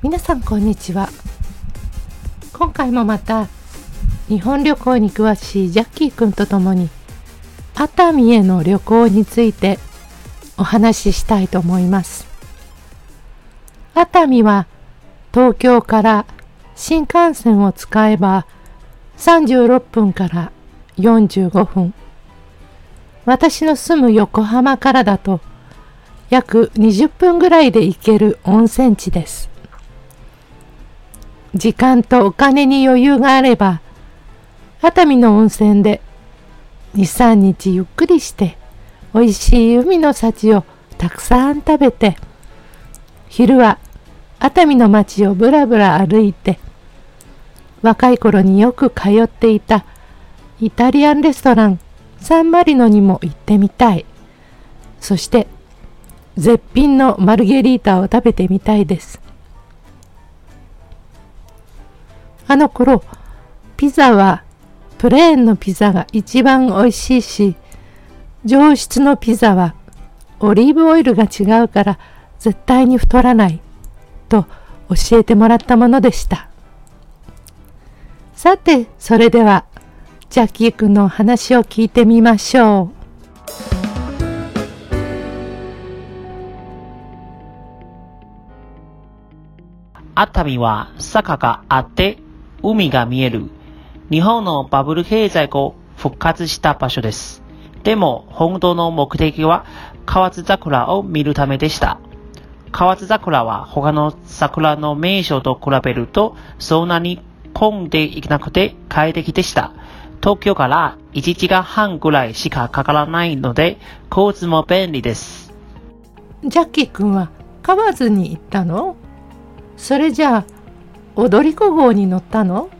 皆さんこんにちは。今回もまた日本旅行に詳しいジャッキーくんとともに熱海への旅行についてお話ししたいと思います。熱海は東京から新幹線を使えば36分から45分。私の住む横浜からだと約20分ぐらいで行ける温泉地です。時間とお金に余裕があれば熱海の温泉で2、3日ゆっくりして美味しい海の幸をたくさん食べて昼は熱海の街をぶらぶら歩いて若い頃によく通っていたイタリアンレストランサンマリノにも行ってみたい。そして絶品のマルゲリータを食べてみたいです。あの頃ピザはプレーンのピザが一番美味しいし上質のピザはオリーブオイルが違うから絶対に太らないと教えてもらったものでした。さてそれではジャッキー君の話を聞いてみましょう。熱海は坂があって海が見える日本のバブル経済を復活した場所です。でも、本当の目的は河津桜を見るためでした。河津桜は他の桜の名所と比べるとそんなに混んでいなくて快適でした。東京から1時間半ぐらいしかかからないので交通も便利です。ジャッキー君は河津に行ったの？それじゃあ踊り子号に乗ったの？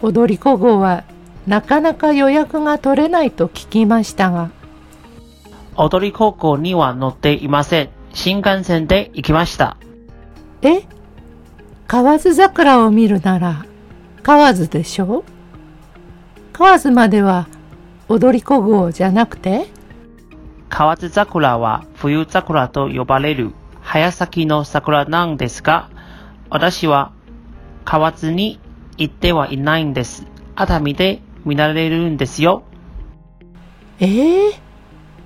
踊り子号はなかなか予約が取れないと聞きましたが。踊り子号には乗っていません。新幹線で行きました。え？河津桜を見るなら河津でしょ？河津までは踊り子号じゃなくて？河津桜は冬桜と呼ばれる早咲きの桜なんですが、私は河津に行ってはいないんです。熱海で見られるんですよ。ええー、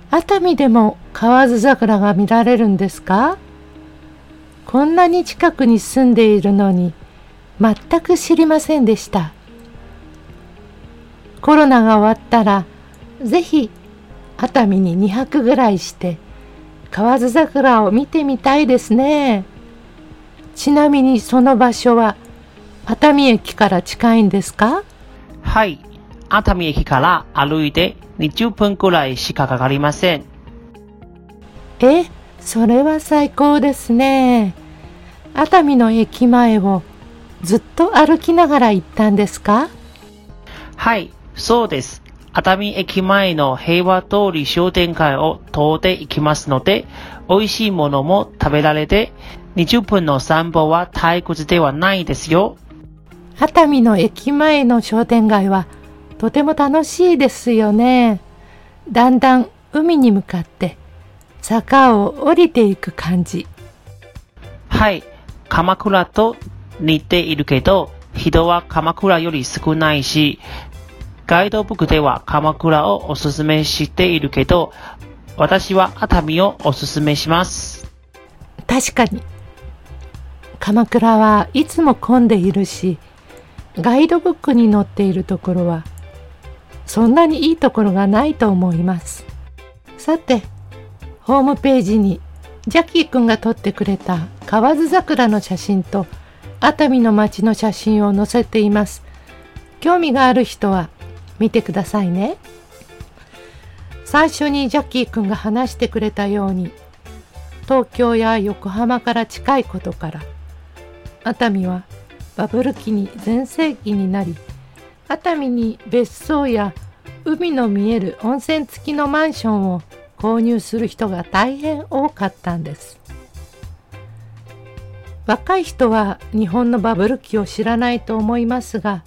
熱海でも河津桜が見られるんですか？こんなに近くに住んでいるのに全く知りませんでした。コロナが終わったらぜひ熱海に2泊ぐらいして河津桜を見てみたいですね。ちなみにその場所は熱海駅から近いんですか？はい。熱海駅から歩いて20分くらいしかかかりません。え、それは最高ですね。熱海の駅前をずっと歩きながら行ったんですか？はい、そうです。熱海駅前の平和通り商店街を通って行きますので、美味しいものも食べられて、20分の散歩は退屈ではないですよ。熱海の駅前の商店街はとても楽しいですよね。だんだん海に向かって坂を降りていく感じ。はい、鎌倉と似ているけど、人は鎌倉より少ないし、ガイドブックでは鎌倉をおすすめしているけど、私は熱海をおすすめします。確かに。鎌倉はいつも混んでいるし、ガイドブックに載っているところは、そんなにいいところがないと思います。さて、ホームページにジャッキーくんが撮ってくれた河津桜の写真と熱海の街の写真を載せています。興味がある人は見てくださいね。最初にジャッキーくんが話してくれたように東京や横浜から近いことから熱海はバブル期に全盛期になり熱海に別荘や海の見える温泉付きのマンションを購入する人が大変多かったんです。若い人は日本のバブル期を知らないと思いますが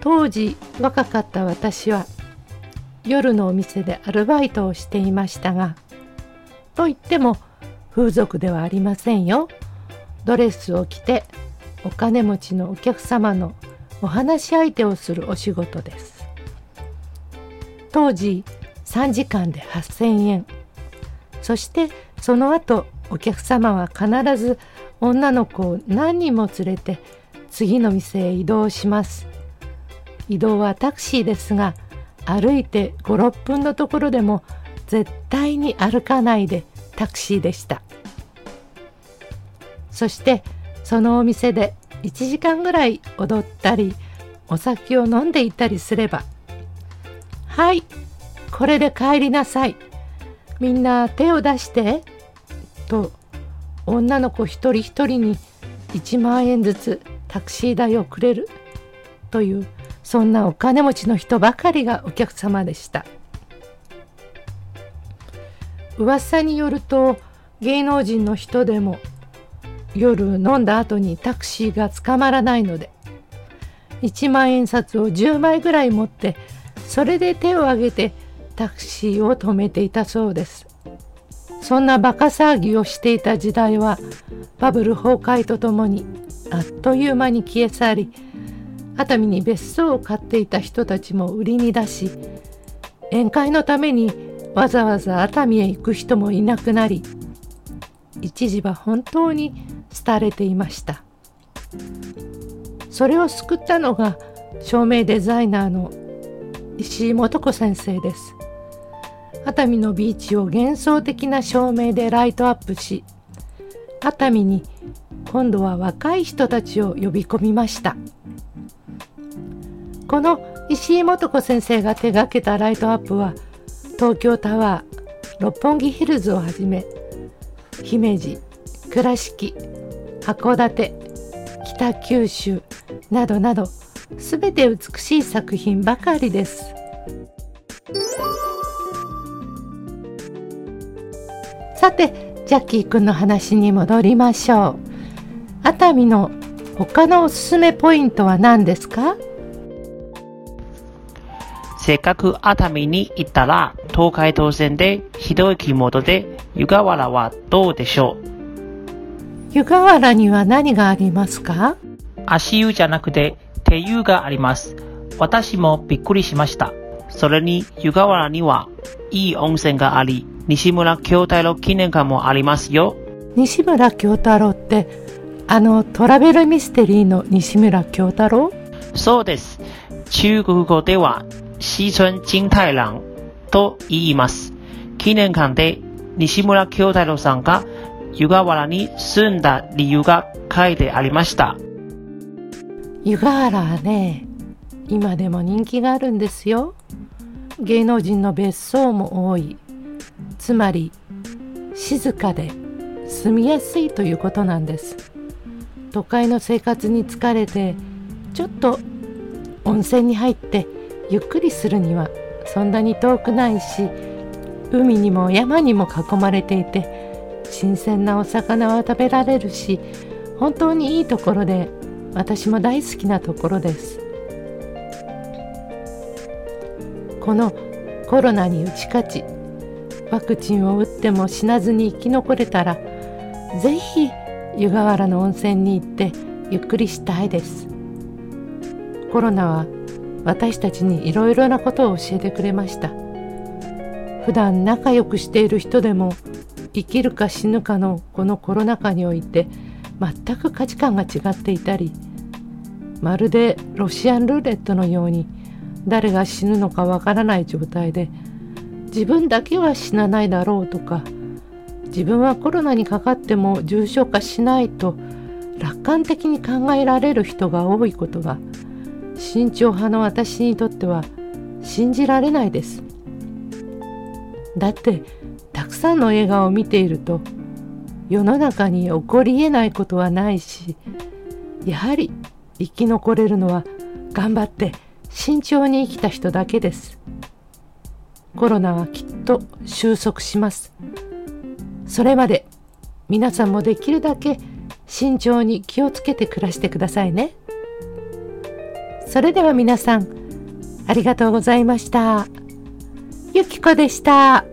当時若かった私は夜のお店でアルバイトをしていましたがといっても風俗ではありませんよ。ドレスを着てお金持ちのお客様のお話し相手をするお仕事です。当時3時間で8,000円。そしてその後お客様は必ず女の子を何人も連れて次の店へ移動します。移動はタクシーですが歩いて56分のところでも絶対に歩かないでタクシーでした。そしてそのお店で1時間ぐらい踊ったりお酒を飲んでいたりすれば「はいこれで帰りなさい。みんな手を出して」と女の子一人一人に1万円ずつタクシー代をくれるというそんなお金持ちの人ばかりがお客様でした。噂によると芸能人の人でも夜飲んだ後にタクシーが捕まらないので1万円札を10枚ぐらい持ってそれで手を挙げてタクシーを止めていたそうです。そんなバカ騒ぎをしていた時代はバブル崩壊とともにあっという間に消え去り熱海に別荘を買っていた人たちも売りに出し宴会のためにわざわざ熱海へ行く人もいなくなり一時は本当に廃れていました。それを救ったのが照明デザイナーの石井素子先生です。熱海のビーチを幻想的な照明でライトアップし熱海に今度は若い人たちを呼び込みました。この石井素子先生が手がけたライトアップは東京タワー六本木ヒルズをはじめ姫路倉敷函館北九州などなど全て美しい作品ばかりです。さてジャッキーくんの話に戻りましょう。熱海の他のおすすめポイントは何ですか？せっかく熱海に行ったら東海道線で一駅戻で湯河原はどうでしょう？湯河原には何がありますか？足湯じゃなくて手湯があります。私もびっくりしました。それに湯河原にはいい温泉があり、西村京太郎記念館もありますよ。西村京太郎ってあのトラベルミステリーの西村京太郎？そうです。中国語では西村金太郎と言います。記念館で西村京太郎さんが湯河原に住んだ理由が書いてありました。湯河原はね、今でも人気があるんですよ。芸能人の別荘も多い。つまり、静かで住みやすいということなんです。都会の生活に疲れて、ちょっと温泉に入ってゆっくりするにはそんなに遠くないし、海にも山にも囲まれていて、新鮮なお魚は食べられるし本当にいいところで私も大好きなところです。このコロナに打ち勝ちワクチンを打っても死なずに生き残れたらぜひ湯河原の温泉に行ってゆっくりしたいです。コロナは私たちにいろいろなことを教えてくれました。普段仲良くしている人でも生きるか死ぬかのこのコロナ禍において全く価値観が違っていたりまるでロシアンルーレットのように誰が死ぬのかわからない状態で自分だけは死なないだろうとか自分はコロナにかかっても重症化しないと楽観的に考えられる人が多いことが慎重派の私にとっては信じられないです。だってたくさんの映画を見ていると世の中に起こりえないことはないしやはり生き残れるのは頑張って慎重に生きた人だけです。コロナはきっと収束します。それまで皆さんもできるだけ慎重に気をつけて暮らしてくださいね。それでは皆さんありがとうございました。ゆきこでした。